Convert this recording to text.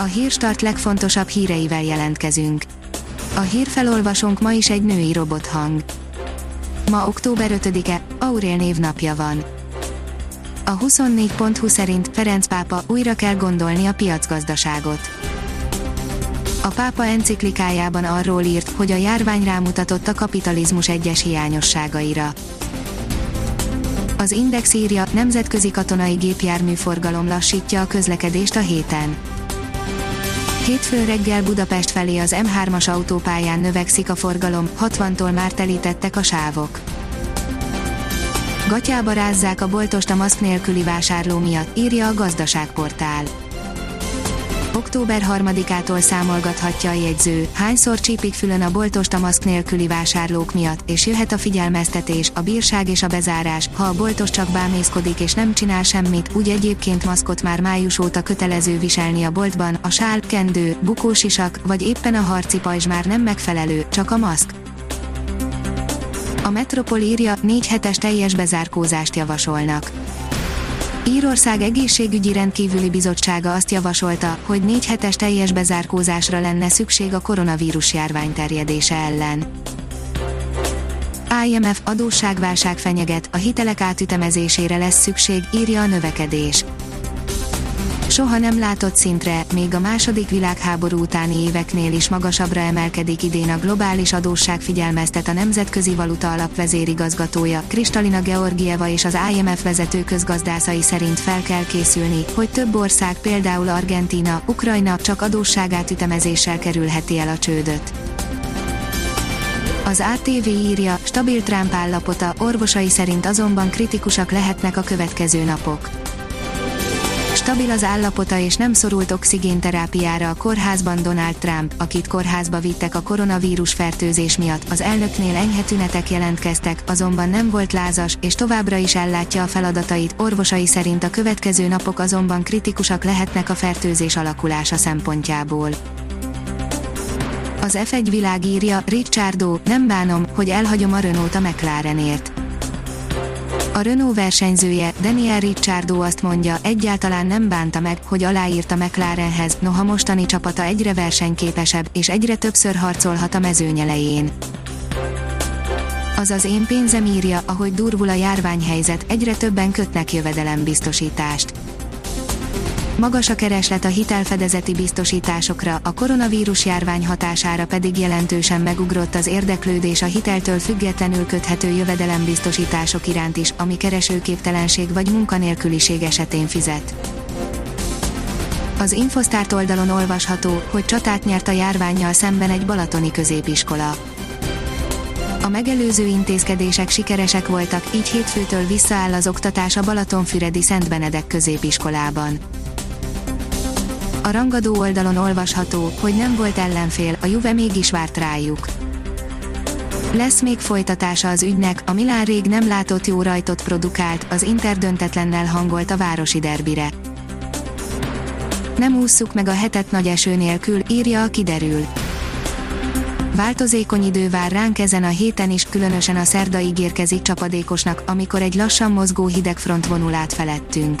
A hírstart legfontosabb híreivel jelentkezünk. A hírfelolvasónk ma is egy női robothang. Ma október 5-e, Aurél névnapja van. A 24.20 szerint Ferenc pápa újra kell gondolni a piacgazdaságot. A pápa enciklikájában arról írt, hogy a járvány rámutatott a kapitalizmus egyes hiányosságaira. Az Index írja, nemzetközi katonai gépjárműforgalom lassítja a közlekedést a héten. Hétfőn reggel Budapest felé az M3-as autópályán növekszik a forgalom, 60-tól már telítettek a sávok. Gatyába rázzák a boltost a maszk nélküli vásárló miatt, írja a gazdaságportál. Október 3-ától számolgathatja a jegyző, hányszor csípik fülön a boltost a maszk nélküli vásárlók miatt, és jöhet a figyelmeztetés, a bírság és a bezárás, ha a boltos csak bámészkodik és nem csinál semmit, úgy egyébként maszkot már május óta kötelező viselni a boltban, a sál, kendő, bukósisak, vagy éppen a harci pajzs már nem megfelelő, csak a maszk. A Metropol írja, négy hetes teljes bezárkózást javasolnak. Írország egészségügyi rendkívüli bizottsága azt javasolta, hogy négy hetes teljes bezárkózásra lenne szükség a koronavírus járvány terjedése ellen. IMF adósságválság fenyeget, a hitelek átütemezésére lesz szükség, írja a növekedés soha nem látott szintre, még a második világháború utáni éveknél is magasabbra emelkedik idén a globális adósság figyelmeztet a Nemzetközi Valuta Alap vezérigazgatója, Kristalina Georgieva és az IMF vezető közgazdászai szerint fel kell készülni, hogy több ország például Argentína, Ukrajna csak adósságát ütemezéssel kerülheti el a csődöt. Az ATV írja, stabil Trump állapota, orvosai szerint azonban kritikusak lehetnek a következő napok Stabil az állapota és nem szorult oxigénterápiára a kórházban Donald Trump, akit kórházba vittek a koronavírus fertőzés miatt, az elnöknél enyhe tünetek jelentkeztek, azonban nem volt lázas, és továbbra is ellátja a feladatait, orvosai szerint a következő napok azonban kritikusak lehetnek a fertőzés alakulása szempontjából. Az F1 világírja, Ricciardo, nem bánom, hogy elhagyom a Renault a McLarenért a Renault versenyzője, Daniel Ricciardo azt mondja, egyáltalán nem bánta meg, hogy aláírta McLarenhez, noha mostani csapata egyre versenyképesebb, és egyre többször harcolhat a mezőnyelején. Az az én pénzem írja, ahogy durvul a járványhelyzet, egyre többen kötnek jövedelembiztosítást. Magas a kereslet a hitelfedezeti biztosításokra, a koronavírus járvány hatására pedig jelentősen megugrott az érdeklődés a hiteltől függetlenül köthető jövedelembiztosítások iránt is, ami keresőképtelenség vagy munkanélküliség esetén fizet. Az Infosztárt oldalon olvasható, hogy csatát nyert a járványjal szemben egy balatoni középiskola. A megelőző intézkedések sikeresek voltak, így hétfőtől visszaáll az oktatás a Balatonfüredi Szent Benedek középiskolában. A rangadó oldalon olvasható, hogy nem volt ellenfél, a Juve mégis várt rájuk. Lesz még folytatása az ügynek, a Milán rég nem látott jó rajtot produkált, az Inter döntetlennel hangolt a városi derbire. Nem ússzuk meg a hetet nagy eső nélkül, írja a kiderül. Változékony idő vár ránk ezen a héten is, különösen a szerda ígérkezik csapadékosnak, amikor egy lassan mozgó hidegfront vonul át felettünk.